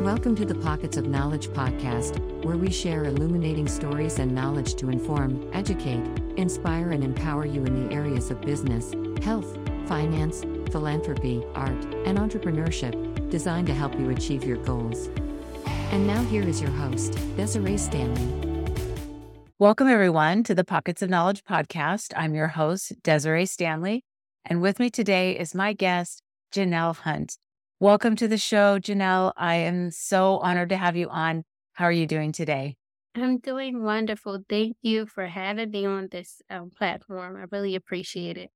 Welcome to the Pockets of Knowledge podcast, where we share illuminating stories and knowledge to inform, educate, inspire, and empower you in the areas of business, health, finance, philanthropy, art, and entrepreneurship, designed to help you achieve your goals. And now, here is your host, Desiree Stanley. Welcome, everyone, to the Pockets of Knowledge podcast. I'm your host, Desiree Stanley. And with me today is my guest, Janelle Hunt. Welcome to the show, Janelle. I am so honored to have you on. How are you doing today? I'm doing wonderful. Thank you for having me on this um, platform. I really appreciate it.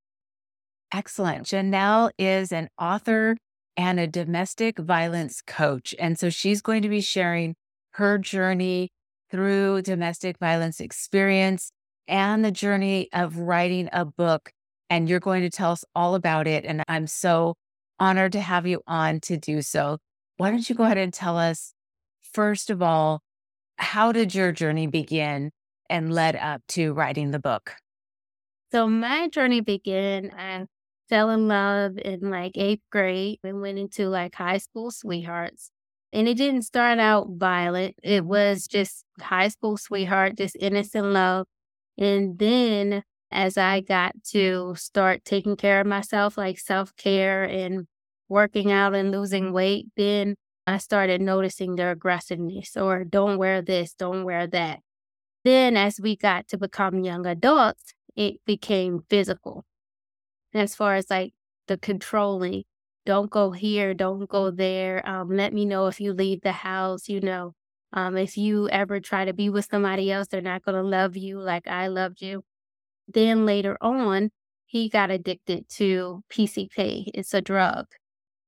Excellent. Janelle is an author and a domestic violence coach. And so she's going to be sharing her journey through domestic violence experience and the journey of writing a book. And you're going to tell us all about it. And I'm so honored to have you on to do so. Why don't you go ahead and tell us, first of all, how did your journey begin and led up to writing the book? So, my journey began, I fell in love in like eighth grade and went into like high school sweethearts. And it didn't start out violent, it was just high school sweetheart, just innocent love. And then as I got to start taking care of myself, like self care and working out and losing weight, then I started noticing their aggressiveness or don't wear this, don't wear that. Then, as we got to become young adults, it became physical. As far as like the controlling, don't go here, don't go there. Um, let me know if you leave the house, you know. Um, if you ever try to be with somebody else, they're not going to love you like I loved you. Then later on, he got addicted to PCP. It's a drug.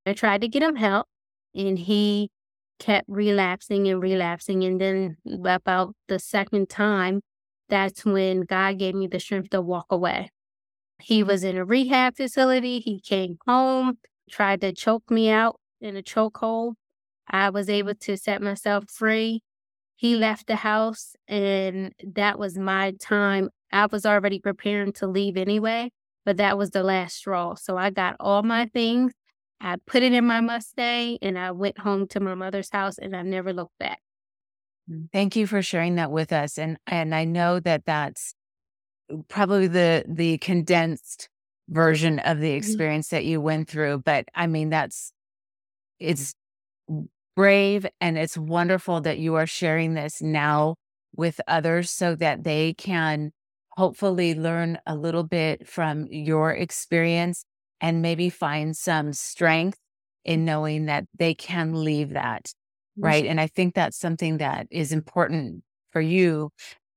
I tried to get him help and he kept relapsing and relapsing. And then about the second time, that's when God gave me the strength to walk away. He was in a rehab facility. He came home, tried to choke me out in a chokehold. I was able to set myself free. He left the house, and that was my time I was already preparing to leave anyway, but that was the last straw. So I got all my things, I put it in my Mustang, and I went home to my mother's house, and I never looked back. Mm, thank you for sharing that with us, and and I know that that's uh, probably the the condensed version of the mm-hmm. experience that you went through, but I mean that's it's brave and it's wonderful that you are sharing this now with others so that they can hopefully learn a little bit from your experience and maybe find some strength in knowing that they can leave that. Mm-hmm. Right. And I think that's something that is important for you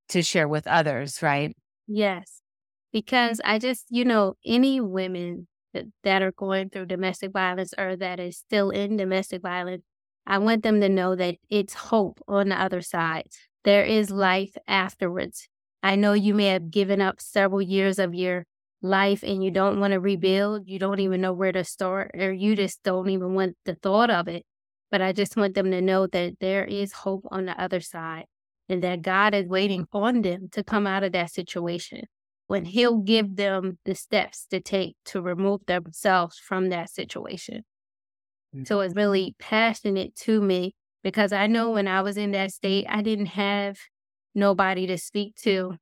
to share with others, right? Yes. Because I just, you know, any women that, that are going through domestic violence or that is still in domestic violence, I want them to know that it's hope on the other side. There is life afterwards. I know you may have given up several years of your life and you don't want to rebuild. You don't even know where to start, or you just don't even want the thought of it. But I just want them to know that there is hope on the other side and that God is waiting on them to come out of that situation when He'll give them the steps to take to remove themselves from that situation. Mm-hmm. So it's really passionate to me because I know when I was in that state, I didn't have nobody to speak to.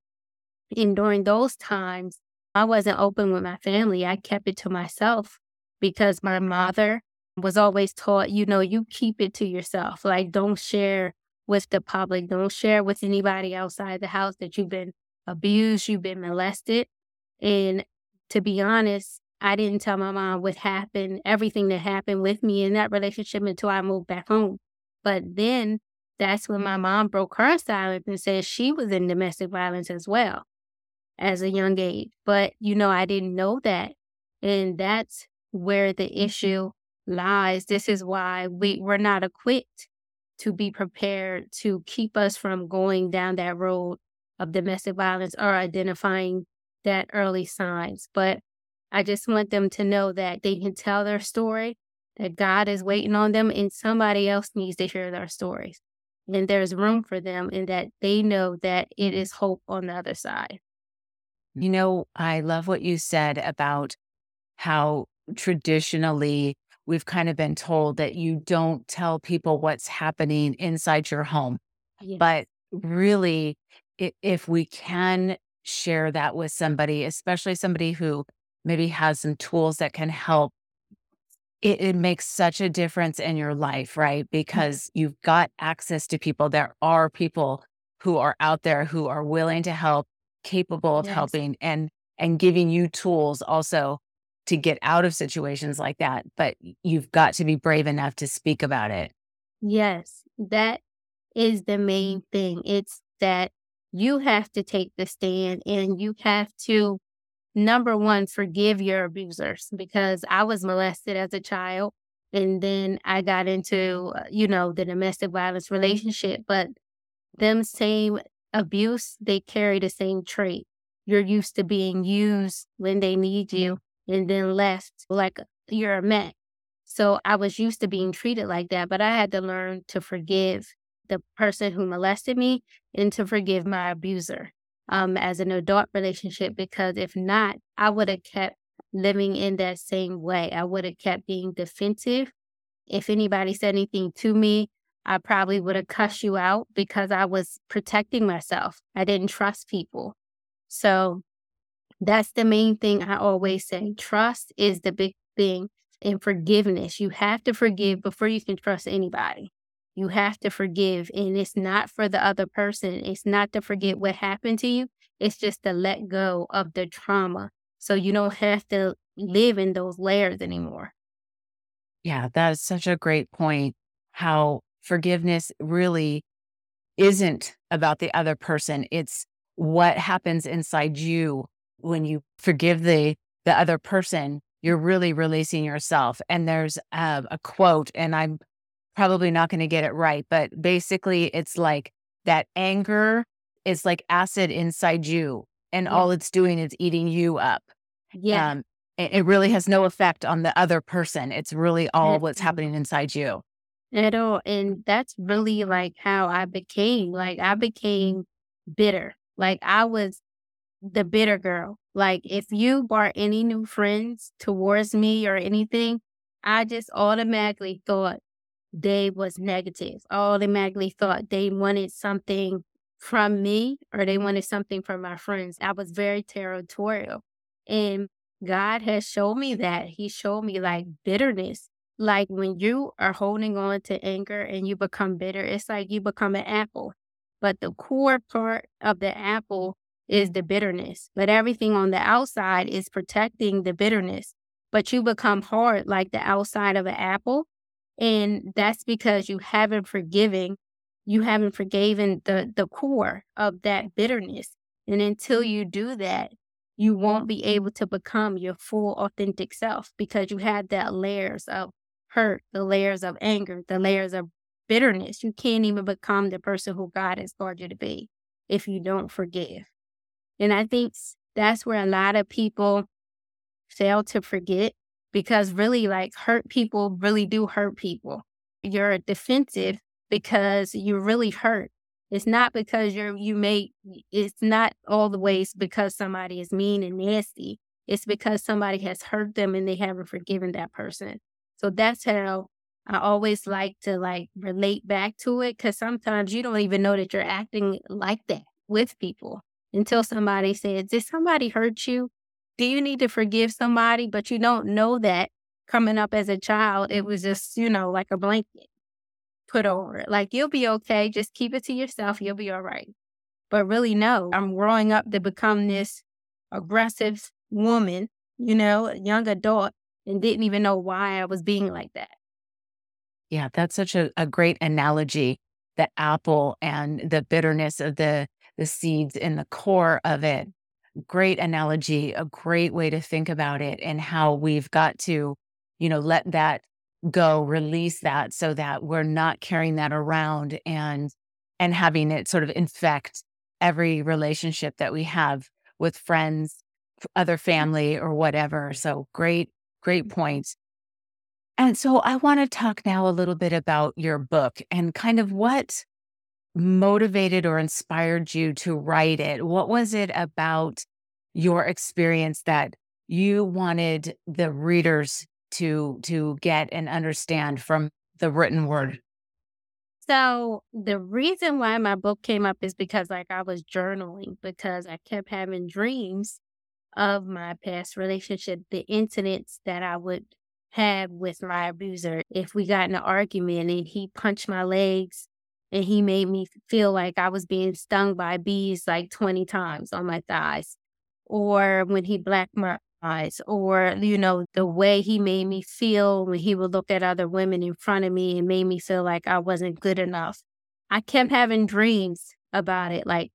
And during those times, I wasn't open with my family. I kept it to myself because my mother was always taught, you know, you keep it to yourself. Like, don't share with the public, don't share with anybody outside the house that you've been abused, you've been molested. And to be honest, I didn't tell my mom what happened, everything that happened with me in that relationship until I moved back home. But then that's when my mom broke her silence and said she was in domestic violence as well as a young age. But, you know, I didn't know that. And that's where the mm-hmm. issue lies. This is why we, we're not equipped to be prepared to keep us from going down that road of domestic violence or identifying that early signs. But I just want them to know that they can tell their story, that God is waiting on them, and somebody else needs to hear their stories and there's room for them and that they know that it is hope on the other side. You know, I love what you said about how traditionally we've kind of been told that you don't tell people what's happening inside your home. But really, if we can share that with somebody, especially somebody who maybe has some tools that can help, it, it makes such a difference in your life, right? Mm-hmm. Because you've got access to people. There are people who are out there who are willing to help, capable of yes. helping, and and giving you tools also to get out of situations like that. But you've got to be brave enough to speak about it. Yes, that is the main thing. It's that you have to take the stand and you have to, number one, forgive your abusers because I was molested as a child. And then I got into, uh, you know, the domestic violence relationship. But them same abuse, they carry the same trait. You're used to being used when they need you and then left like you're a man. So I was used to being treated like that, but I had to learn to forgive the person who molested me and to forgive my abuser um, as an adult relationship because if not, I would have kept living in that same way. I would have kept being defensive. If anybody said anything to me, I probably would have cussed you out because I was protecting myself. I didn't trust people. So that's the main thing I always say. Trust is the big thing and forgiveness. You have to forgive before you can trust anybody. You have to forgive. And it's not for the other person, it's not to forget what happened to you. It's just to let go of the trauma so you don't have to live in those layers anymore. Yeah, that is such a great point. How forgiveness really isn't about the other person, it's what happens inside you when you forgive the the other person. You're really releasing yourself. And there's a, a quote and i'm probably not going to get it right but basically it's like that anger is like acid inside you and yeah. all it's doing is eating you up. Yeah. Um, it, really has no effect on the other person. It's really all what's happening inside you at all and that's really like how i became like i became bitter like i was the bitter girl. Like if you brought any new friends towards me or anything, I just automatically thought they was negative. Automatically thought they wanted something from me or they wanted something from my friends. I was very territorial. And God has shown me that. He showed me like bitterness. Like when you are holding on to anger and you become bitter, it's like you become an apple. But the core part of the apple is the bitterness, but everything on the outside is protecting the bitterness. But you become hard like the outside of an apple. And that's because you haven't forgiven, you haven't forgiven the, the core of that bitterness. And until you do that, you won't be able to become your full authentic self because you have that layers of hurt, the layers of anger, the layers of bitterness. You can't even become the person who God has called you to be if you don't forgive. And I think that's where a lot of people fail to forget because really, like, hurt people really do hurt people. You're defensive because you're really hurt. It's not because you're, you may, it's not all the ways because somebody is mean and nasty. It's because somebody has hurt them and they haven't forgiven that person. So that's how I always like to like relate back to it because sometimes you don't even know that you're acting like that with people until somebody says, Did somebody hurt you? Do you need to forgive somebody? But you don't know that coming up as a child, it was just, you know, like a blanket put over it. Like, you'll be okay. Just keep it to yourself. You'll be all right. But really, no, I'm growing up to become this aggressive woman, you know, a young adult, and didn't even know why I was being like that. Yeah, that's such a, a great analogy. The apple and the bitterness of the the seeds in the core of it. Great analogy, a great way to think about it and how we've got to, you know, let that go, release that so that we're not carrying that around and and having it sort of infect every relationship that we have with friends, other mm-hmm. family or whatever. So great, great points. And so I want to talk now a little bit about your book and kind of what motivated or inspired you to write it? What was it about your experience that you wanted the readers to to get and understand from the written word? So the reason why my book came up is because like I was journaling because I kept having dreams of my past relationship, the incidents that I would have with my abuser. If we got in an argument and he punched my legs and he made me feel like I was being stung by bees like 20 times on my thighs, or when he blacked my eyes, or, you know, the way he made me feel when he would look at other women in front of me and made me feel like I wasn't good enough. I kept having dreams about it, like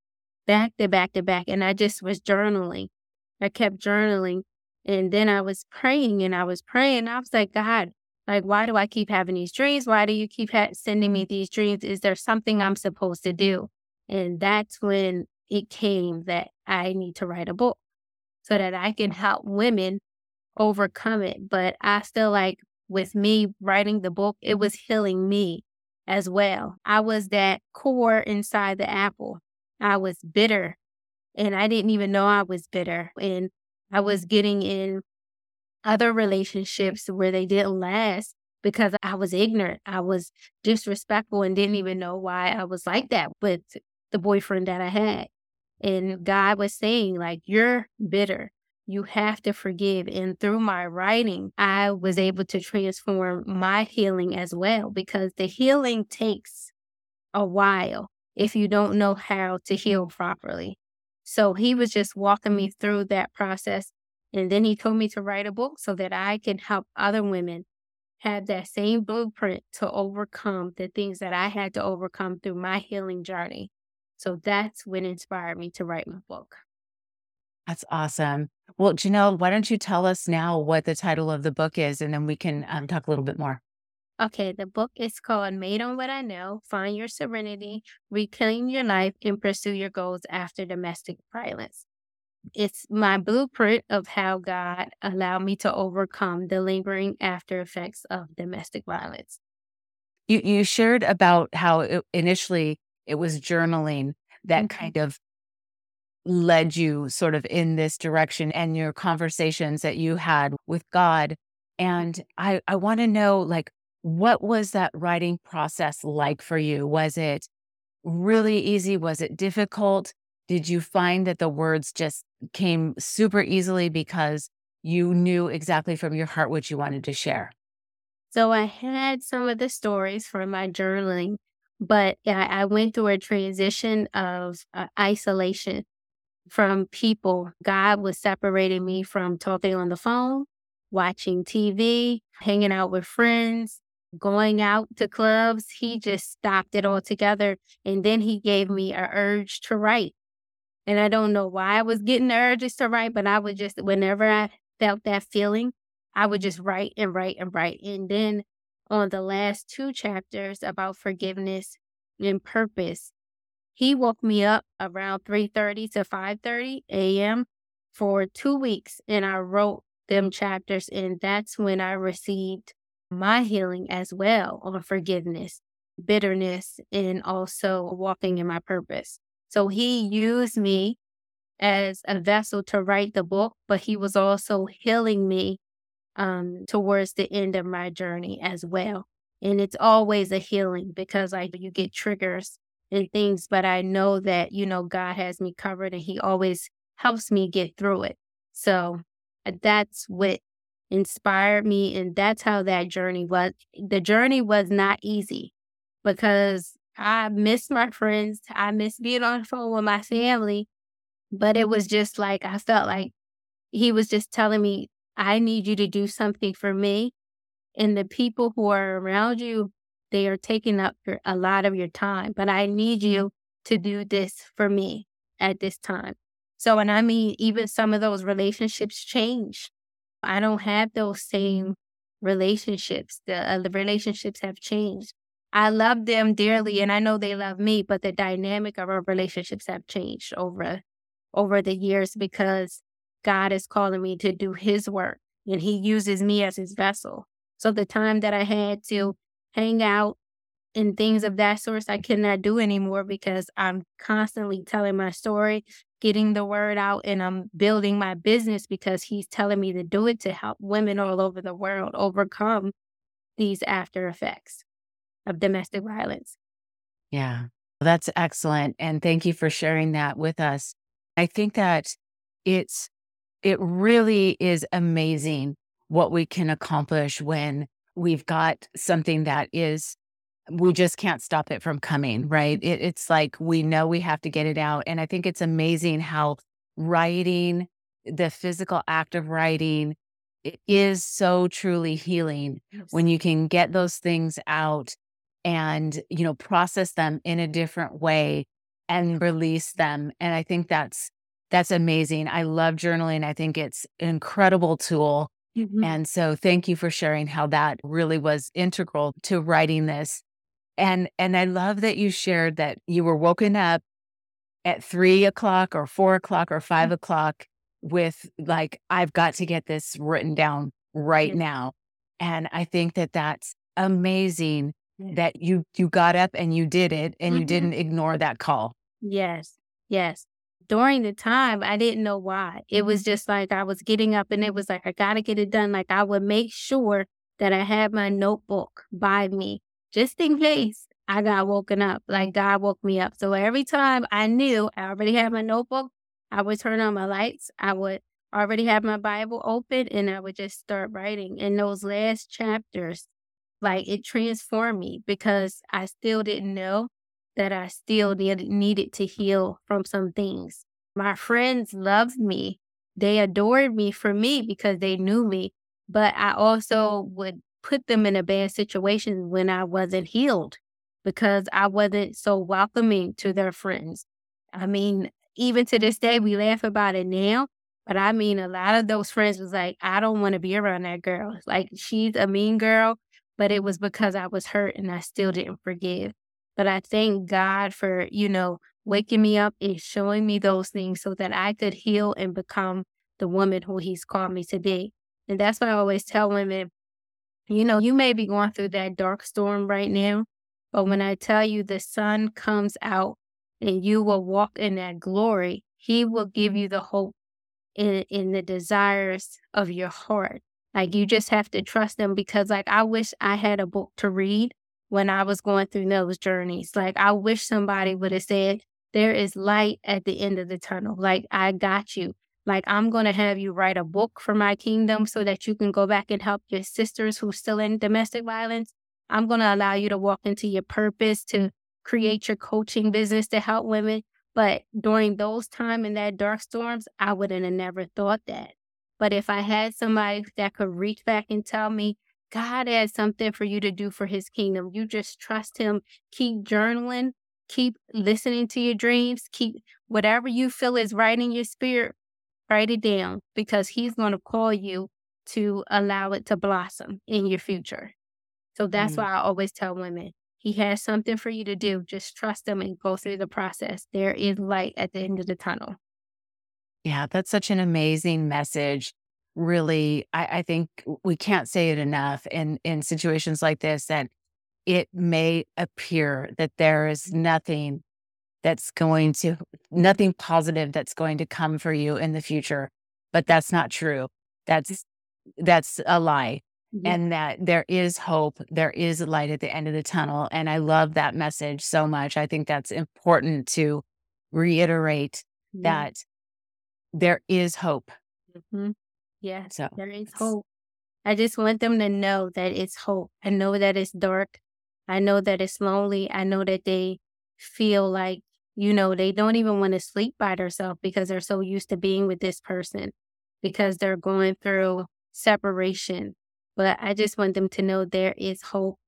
back to back to back. And I just was journaling. I kept journaling. And then I was praying and I was praying. I was like, God, like, why do I keep having these dreams? Why do you keep ha- sending me mm-hmm. these dreams? Is there something I'm supposed to do? And that's when it came that I need to write a book so that I can help women overcome it. But I still like with me writing the book, it was healing me as well. I was that core inside the apple. I was bitter and I didn't even know I was bitter. And I mm-hmm. was getting in other relationships where they didn't last because I was ignorant. I was disrespectful and didn't even know why I was like that with the boyfriend that I had. And God was saying, like, you're bitter. You have to forgive. And through my writing, I was able to transform my healing as well because the healing takes a while if you don't know how to heal properly. So he was just walking me through that process. And then he told me to write a book so that I can help other women have that same blueprint to overcome the things that I had to overcome through my healing journey. So that's what inspired me to write my book. That's awesome. Well, Janelle, why don't you tell us now what the title of the book is, and then we can um, talk a little bit more. Okay, the book is called Made on What I Know Find Your Serenity, Reclaim Your Life, and Pursue Your Goals After Domestic Violence. It's my blueprint of how God allowed me to overcome the lingering after effects of domestic violence. You, you shared about how it, initially it was journaling that mm-hmm. kind of led you sort of in this direction and your conversations that you had with God. And I, I want to know, like, what was that writing process like for you? Was it really easy? Was it difficult? Did you find that the words just came super easily because you knew exactly from your heart what you wanted to share? So I had some of the stories from my journaling, but I, went through a transition of uh, isolation from people. God was separating me from talking on the phone, watching TV, hanging out with friends, going out to clubs, he just stopped it altogether. And then he gave me a urge to write. And I don't know why I was getting the urges to write, but I would just, whenever I felt that feeling, I would just write and write and write. And then on the last two chapters about forgiveness and purpose, he woke me up around 3:30 to 5:30 a.m. for 2 weeks and I wrote them chapters and that's when I received my healing as well on forgiveness, bitterness, and also walking in my purpose. So he used me as a vessel to write the book, but he was also healing me um, towards the end of my journey as well. And it's always a healing because like you get triggers and things, but I know that, you know, God has me covered and he always helps me get through it. So uh, that's what inspired me. And that's how that journey was. The journey was not easy because I missed my friends. I missed being on the phone with my family. But it was mm-hmm. just like, I felt like he was just telling me, I need you to do something for me. And the people who are around you, they are taking up a lot of your time. But I need mm-hmm. you to do this for me at this time. So, and I mean, even some of those relationships change I don't have those same relationships. The, uh, the relationships have changed. I love them dearly and I know they love me, but the dynamic of our relationships have changed over over the years because God is calling me to do his work and he uses me as his vessel. So the time that I had to hang out and things of that sort I cannot do anymore because I'm constantly telling my story, getting the word out, and I'm building my business because he's telling me to do it to help women all over the world overcome these after effects of domestic violence. Yeah, that's excellent. And thank you for sharing that with us. I think that it's, it really is amazing what we can accomplish when we've got something that is we just can't stop it from coming, right? It, it's like we know we have to get it out. And I think it's amazing how writing, the physical act of writing, it is so truly healing yes. when you can get those things out and, you know, process them in a different way and release them. And I think that's that's amazing. I love journaling. I think it's an incredible tool. Mm-hmm. And so thank you for sharing how that really was integral to writing this and and I love that you shared that you were woken up at three o'clock or four o'clock or five mm-hmm. o'clock with like, I've got to get this written down right mm-hmm. now. And I think that that's amazing mm-hmm. that you you got up and you did it and you mm-hmm. didn't ignore that call. Yes. Yes. During the time, I didn't know why. It was just like I was getting up and it was like, I got to get it done. Like I would make sure that I had my notebook by me just in case I got woken up, like God woke me up. So every time I knew I already had my notebook, I would turn on my lights. I would already have my Bible open and I would just start writing. In those last chapters, like it transformed me because I still didn't know that I still needed to heal from some things. My friends loved me. They adored me for me because they knew me. But I also would put them in a bad situation when I wasn't healed because I wasn't so welcoming to their friends. I mean, even to this day, we laugh about it now. But I mean, a lot of those friends was like, I don't want to be around that girl. Like, she's a mean girl, but it was because I was hurt and I still didn't forgive. But I thank God for, you know, waking me up and showing me those things so that I could heal and become the woman who He's called me to be. And that's what I always tell women you know, you may be going through that dark storm right now, but when I tell you the sun comes out and you will walk in that glory, He will give you the hope in, in the desires of your heart. Like you just have to trust Him because, like, I wish I had a book to read when I was going through those journeys. Like, I wish somebody would have said, There is light at the end of the tunnel. Like, I got you. Like, I'm going to have you write a book for my kingdom so that you can go back and help your sisters who's still in domestic violence. I'm going to allow you to walk into your purpose to create your coaching business to help women. But during those time in that dark storms, I wouldn't have never thought that. But if I had somebody that could reach back and tell me, God has something for you to do for his kingdom, you just trust him, keep journaling, keep listening to your dreams, keep whatever you feel is right in your spirit, Write it down because he's going to call you to allow it to blossom in your future. So that's mm why I always tell women he has something for you to do. Just trust him and go through the process. There is light at the end of the tunnel. Yeah, that's such an amazing message. Really, I, I think we can't say it enough in, in situations like this that it may appear that there is nothing that's going to, nothing positive that's going to come for you in the future. But that's not true. That's, that's a lie. Yeah. And that there is hope, there is light at the end of the tunnel. And I love that message so much. I think that's important to reiterate yeah. that there is hope. Mm-hmm. Yeah, so there is hope. I just want them to know that it's hope. I know that it's dark. I know that it's lonely. I know that they feel like you know, they don't even want to sleep by themselves because they're so used to being with this person because they're going through separation. But I just want them to know there is hope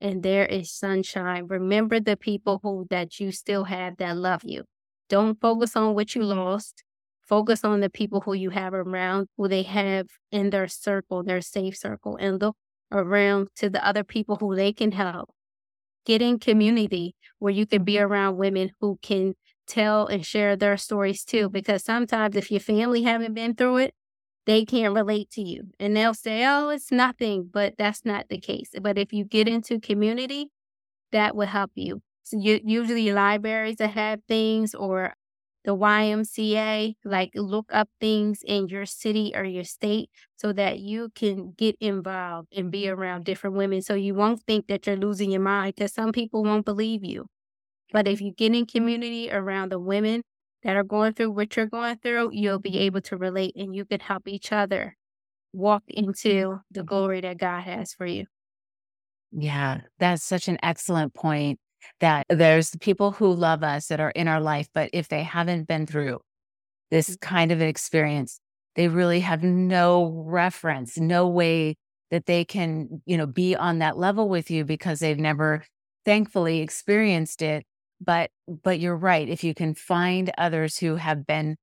and there is sunshine. Remember the people who that you still have that love you. Don't focus on what you lost. Focus on the people who you have around, who they have in their circle, their safe circle, and look around to the other people who they can help get in community where you can be around women who can tell and share their stories too. Because sometimes if your family haven't been through it, they can't relate to you. And they'll say, oh, it's nothing, but that's not the case. But if you get into community, that will help you. So you, usually libraries that have things or the YMCA, like look up things in your city or your state so that you can get involved and be mm-hmm. around different women. So you won't think that you're losing your mind because some people won't believe you. But if you get in community around the women that are going through what you're going through, you'll be mm-hmm. able to relate and you can help each other walk mm-hmm. into the glory that God has for you. Yeah, that's such an excellent point that there's people who love us that are in our life, but if they haven't been through this mm. kind of an experience, they really have no reference, no way that they can, you know, be on that level with you because they've never thankfully experienced it. But but you're right. If you can find others who have been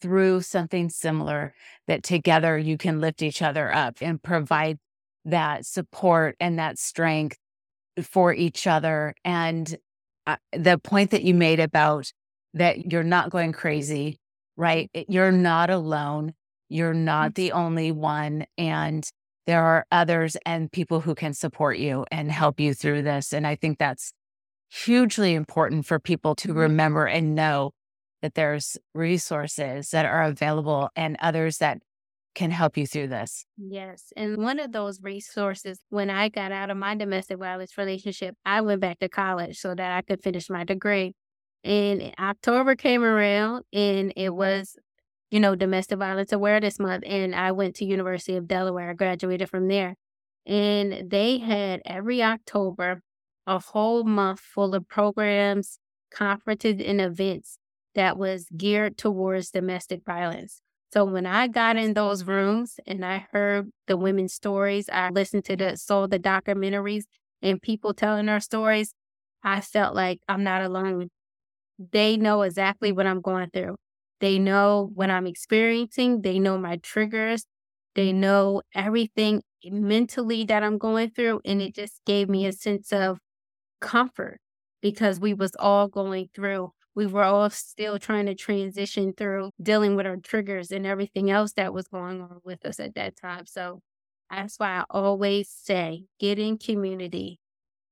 through something similar, that together you can lift each other up and provide that support and that strength for each other. And uh, the point that you made about that you're not going crazy, right? You're not alone. You're not the only one. And there are others and people who can support you and help you through this. And I think that's hugely important for people to mm-hmm. remember and know that there's resources that are available and others that can help you through this. Yes. And one of those resources, when I got out of my domestic violence relationship, I went back to college so that I could finish my degree. And October came around and it was, you know, domestic violence awareness month. And I went to University of Delaware. I graduated from there. And they had every October a whole month full of programs, conferences, and events that was geared towards domestic violence. So when I got in those rooms and I heard the women's stories, I listened to the saw the documentaries and people telling their stories, I felt like I'm not alone. They know exactly what I'm going through. They know what I'm experiencing. They know my triggers. They know everything mentally that I'm going through. And it just gave me a sense of comfort because we was all going through we were all still trying to transition through dealing with our triggers and everything else that was going on with us at that time. So that's why I always say get in community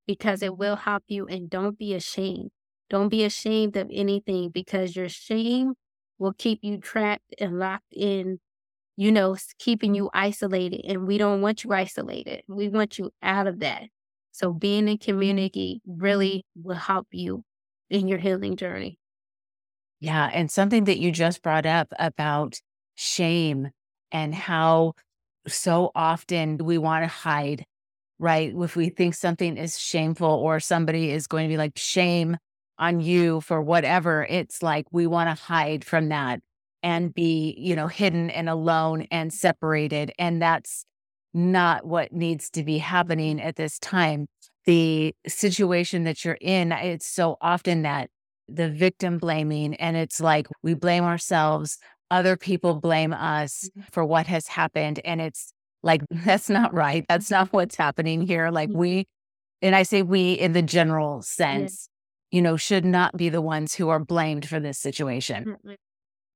because it will help you and don't be ashamed. Don't be ashamed of anything because your shame will keep you trapped and locked in, you know, keeping you isolated. And we don't want you isolated. We want you out of that. So being in community really will help you in your healing journey. Yeah. And something that you just brought up about shame and how so often we want to hide, right? If we think something is shameful or somebody is going to be like, shame on you for whatever, it's like we want to hide from that and be, you know, hidden and alone and separated. And that's not what needs to be happening at this time the situation that you're in, it's so often that the victim blaming, and it's like we blame ourselves, other people blame us mm-hmm. for what has happened. And it's like, that's not right. That's not what's happening here. Like, mm-hmm. we, and I say we in the general sense, you know, should not be the ones who are blamed for this situation.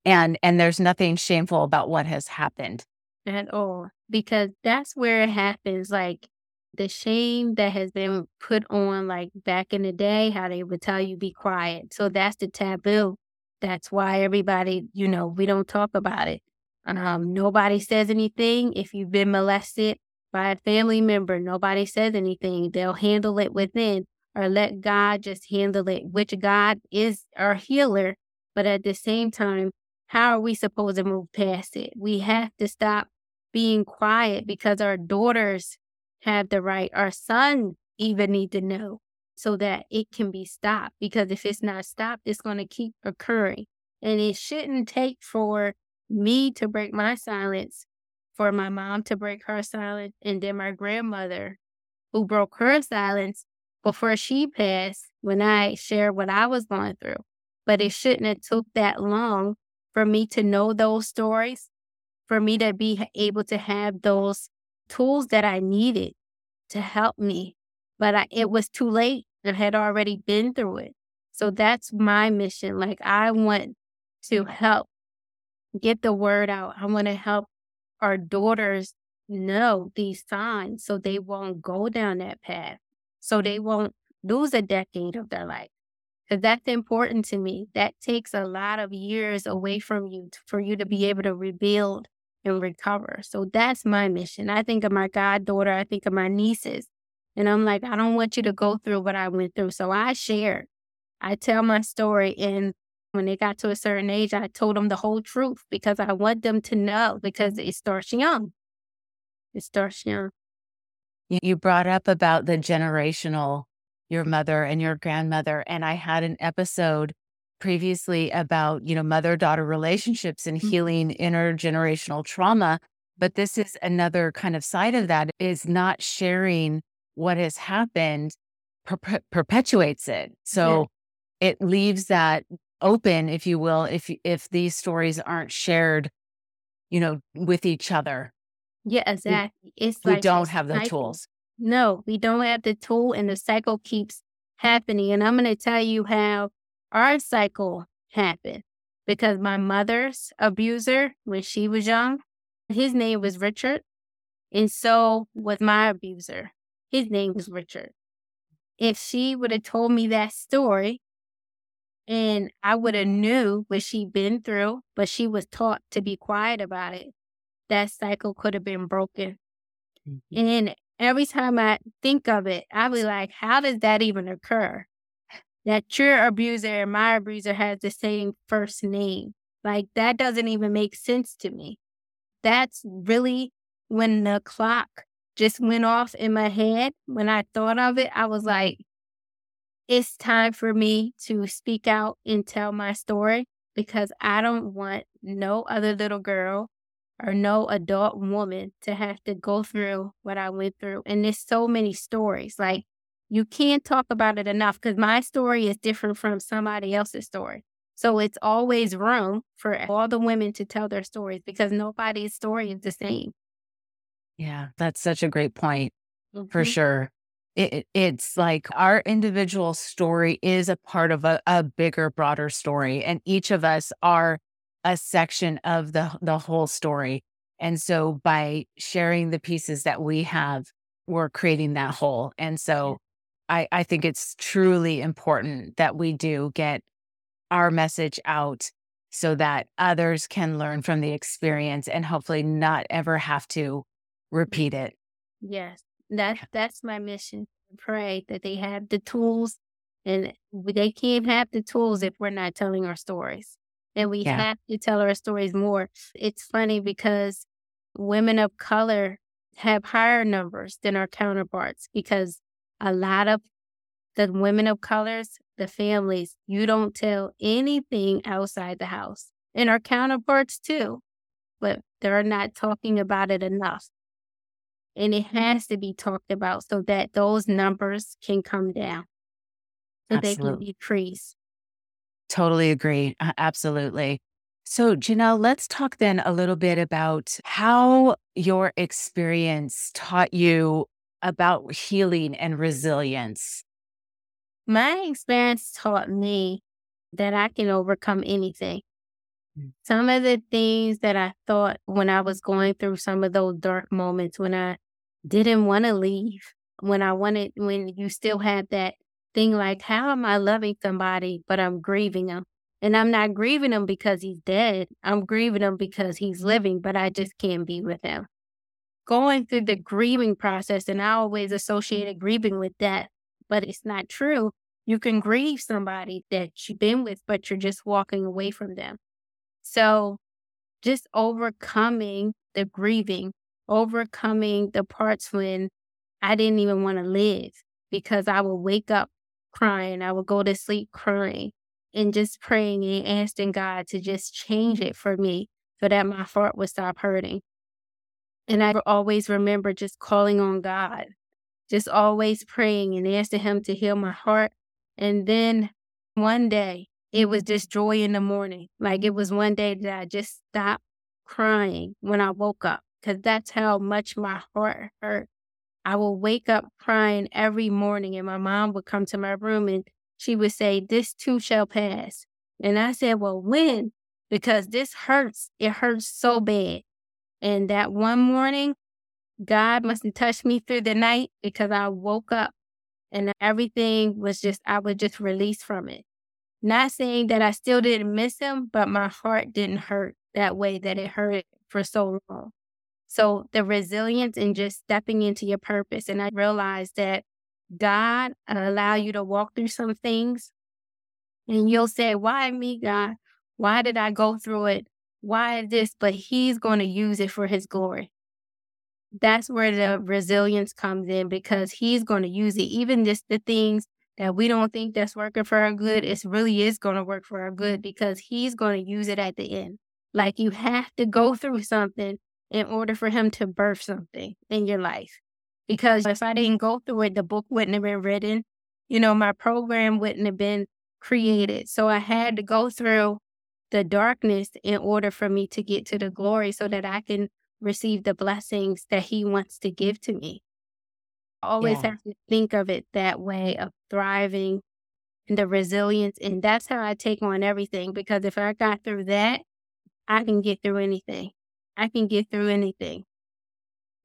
And and there's nothing shameful about what has happened at all because that's where it happens like the shame that has been put on, like back in the day, how they would tell you be quiet. So that's the taboo. That's why everybody, you know, we don't talk about it. Um, nobody says anything. If you've been molested by a family member, nobody says anything. They'll handle it within or let God just handle it, which God is our healer. But at the same time, how are we supposed to move past it? We have to stop being quiet because our daughters have the right, our son even need to know so that it can be stopped. Because if it's not stopped, it's going to keep occurring. And it shouldn't take for me to break my silence, for my mom to break her silence, and then my grandmother who broke her silence before she passed when I shared what I was going through. But it shouldn't have took that long for me to know those stories, for me to be able to have those tools that I needed to help me, but I, it was too late. I had already been through it. So that's my mission. Like, I want to help get the word out. I want to help our daughters know these signs so they won't go down that path, so they won't lose a decade of their life. Because that's important to me. That takes a lot of years away from you for you to be able to rebuild and recover. So that's my mission. I think of my goddaughter, I think of my nieces, and I'm like, I don't want you to go through what I went through. So I share. I tell my story. And when they got to a certain age, I told them the whole truth because I want them to know because it starts young. It starts young. You brought up about the generational, your mother and your grandmother. And I had an episode previously about, you know, mother daughter relationships and mm-hmm. healing intergenerational trauma. But this is another kind of side of that is not sharing what has happened per- perpetuates it. So yeah. it leaves that open, if you will, if if these stories aren't shared, you know, with each other. Yeah, exactly. It's we like don't have the tools. No, we don't have the tool, and the cycle keeps happening. And I'm going to tell you how our cycle happened because my mother's abuser, when she was young, his name was Richard, and so was my abuser. His name was Richard. If she would have told me that story, and I would have knew what she'd been through, but she was taught to be quiet about it, that cycle could have been broken. Mm-hmm. And every time I think of it, I be like, how does that even occur? That your abuser and my abuser has the same first name. Like that doesn't even make sense to me. That's really when the clock just went off in my head when I thought of it. I was like, it's time for me to speak out and tell my story because I don't want no other little girl or no adult woman to have to go through what I went through. And there's so many stories. Like, you can't talk about it enough because my story is different from somebody else's story. So it's always room for all the women to tell their stories because nobody's story is the same. Yeah, that's such a great point mm-hmm. for sure. It, it's like our individual story is a part of a, a bigger, broader story, and each of us are a section of the the whole story. And so by sharing the pieces that we have, we're creating that whole. And so I, I think it's truly important that we do get our message out so that others can learn from the experience and hopefully not ever have to repeat it. Yes, that that's my mission. Pray that they have the tools, and they can't have the tools if we're not telling our stories. And we yeah. have to tell our stories more. It's funny because women of color have higher numbers than our counterparts because a lot of the women of colors, the families, you don't tell anything outside the house. And our counterparts too, but they're not talking about it enough. And it has to be talked about so that those numbers can come down, so Absolutely. they can decrease. Totally agree. absolutely. So, Janelle, let's talk then a little bit about how your experience taught you about healing and resilience. My experience taught me that I can overcome anything. Mm. Some of the things that I thought when I was going through some of those dark moments when I didn't want to leave, when I wanted, when you still had that thing like, how am I loving somebody, but I'm grieving them? And I'm not grieving him because he's dead. I'm grieving him because he's living, but I just can't be with him. Going through the grieving process, and I always mm. associated grieving with death, but it's not true. You can grieve somebody that you've been with, but you're just walking away from them. So just overcoming the grieving, overcoming the parts when I didn't even want to live because I would wake up crying. I would go to sleep crying and just praying and asking God to just change it for me so that my heart would stop hurting. And I always remember just calling on God, just always praying and asking Him to heal my heart. And then one day, it was just joy in the morning. Like it was one day that I just stopped crying when I woke up because that's how much my heart hurt. I would wake up crying every morning, and my mom would come to my room and she would say, This too shall pass. And I said, Well, when? Because this hurts. It hurts so bad. And that one morning, God must have touched me through the night because I woke up And everything was just, I was just released from it. Not saying that I still didn't miss him, but my heart didn't hurt that way that it hurt for so long. So the resilience and just stepping into your purpose. And I realized that God allow you to walk through some things and you'll say, why me, God? Why did I go through it? Why this? But he's going to use it for his glory. That's where the resilience comes in because he's going to use it. Even just the things that we don't think that's working for our good, it really is going to work for our good because he's going to use it at the end. Like you have to go through something in order for him to birth something in your life. Because if I didn't go through it, the book wouldn't have been written. You know, my program wouldn't have been created. So I had to go through the darkness in order for me to get to the glory so that I can receive the blessings that he wants to give to me always yeah. have to think of it that way of thriving and the resilience. And that's how I take on everything because if I got through that, I can get through anything. I can get through anything.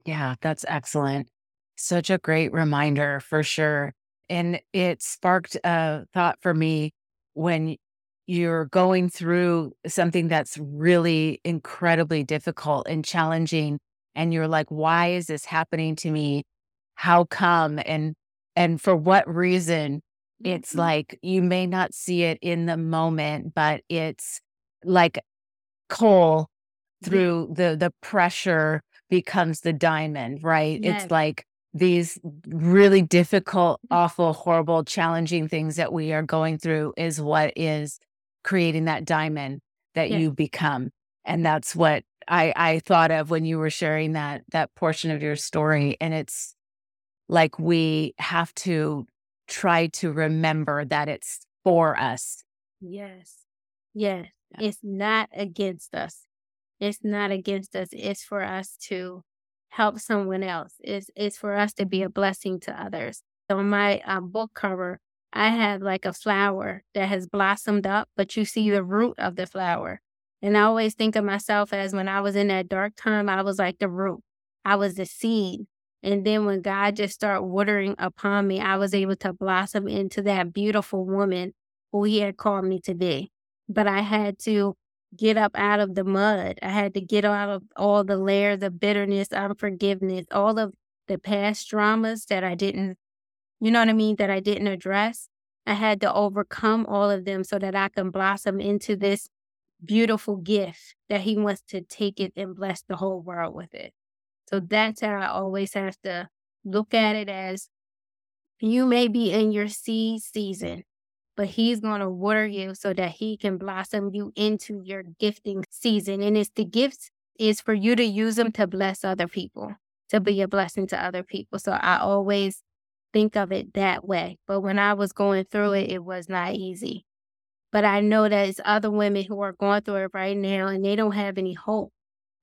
Yeah, that's excellent. Such a great reminder for sure. And it sparked a thought for me when you're going through something that's really incredibly difficult and challenging. And you're like, why is this happening to me? how come and and for what reason it's mm-hmm. like you may not see it in the moment but it's like coal through the the pressure becomes the diamond right yes. it's like these really difficult mm-hmm. awful horrible challenging things that we are going through is what is creating that diamond that yes. you become and that's what i i thought of when you were sharing that that portion of your story and it's like we have to try to remember that it's for us. Yes. Yes. Yeah. It's not against us. It's not against us. It's for us to help someone else. It's, it's for us to be a blessing to others. So my uh, book cover, I have like a flower that has blossomed up, but you see the root of the flower. And I always think of myself as when I was in that dark time, I was like the root. I was the seed and then when God just started watering upon me, I was able to blossom into that beautiful woman who He had called me to be. But I had to get up out of the mud. I had to get out of all the layers of bitterness, unforgiveness, all of the past dramas that I didn't, you know what I mean, that I didn't address. I had to overcome all of them so that I can blossom into this beautiful gift that He wants to take it and bless the whole world with it. So that's how I always have to look at it as you may be in your seed season, but he's going to water you so that he can blossom you into your gifting season. And it's the gifts is for you to use them to bless other people, to be a blessing to other people. So I always think of it that way. But when I was going through it, mm-hmm. it was not easy. But I know that it's other women who are going through it right now and they don't have any hope.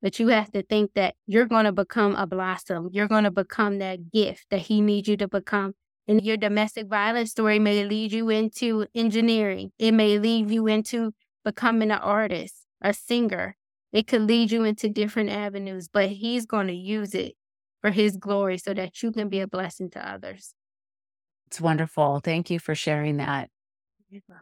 But you have to think that you're going to become a blossom. You're going to become that gift that he needs you to become. And your domestic violence story may lead you into engineering. It may lead you into becoming an artist, a singer. It could lead you into different avenues, but he's going to use it for his glory so that you can be a blessing to others. It's wonderful. Thank you for sharing that.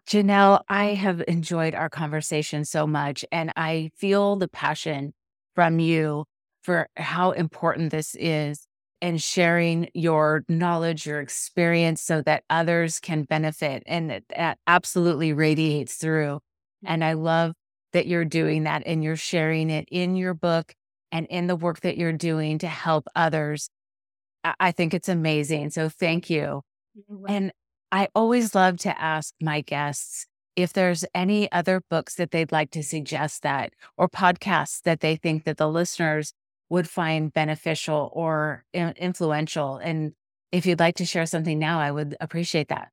Janelle, I have enjoyed our conversation so much, and I feel the passion from you for how important this is and sharing your knowledge, your experience so that others can benefit. And that absolutely radiates through. Mm-hmm. And I love that you're doing that and you're sharing it in your book and in the work that you're doing to help others. I think it's amazing. So thank you. And I always love to ask my guests if there's any other books that they'd like to suggest that or podcasts that they think that the listeners would find beneficial or influential and if you'd like to share something now i would appreciate that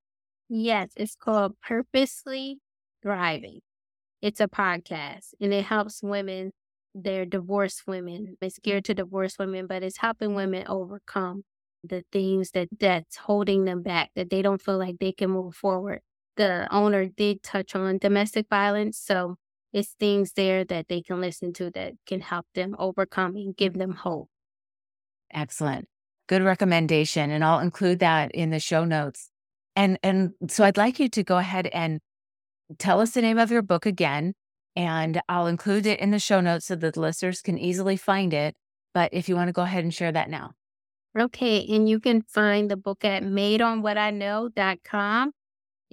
yes it's called purposely thriving it's a podcast and it helps women they're divorced women it's mm. geared to divorced women but it's helping women overcome the things that that's holding them back that they don't feel like they can move forward the owner did touch on domestic violence. So it's things there that they can listen to that can help them overcome and give them hope. Excellent. good recommendation. And I'll include that in the show notes. And, and so I'd like you to go ahead and tell us the name of your book again. And I'll include it in the show notes so that the listeners can easily find it. But if you want to go ahead and share that now. Okay. And you can find the book at madeonwhatiknow.com.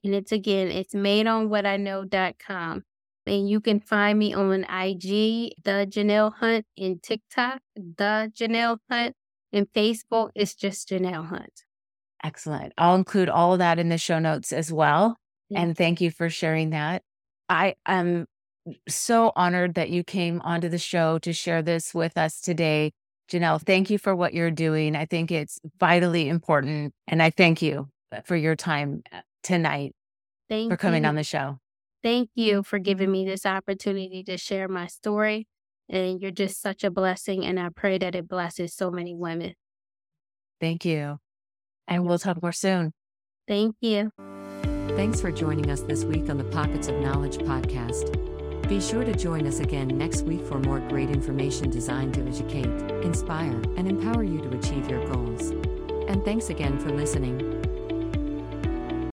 And it's again, it's madeonwhatiknow.com. And you can find me on IG, The Janelle Hunt, in TikTok, The Janelle Hunt, and Facebook, it's just Janelle Hunt. Excellent. I'll include all of that in the show notes as well. Yeah. And thank you for sharing that. I am so honored that you came onto the show to share this with us today. Janelle, thank you for what you're doing. I think it's vitally important. And I thank you for your time uh, tonight thank you for coming you. on the show. Thank you for giving me this opportunity to share my story. And you're just such a blessing. And I pray that it blesses so many women. Thank you. And we'll talk more soon. Thank you. Thanks for joining us this week on the Pockets of Knowledge podcast. Be sure to join us again next week for more great information designed to educate, inspire, and empower you to achieve your goals. And thanks again for listening.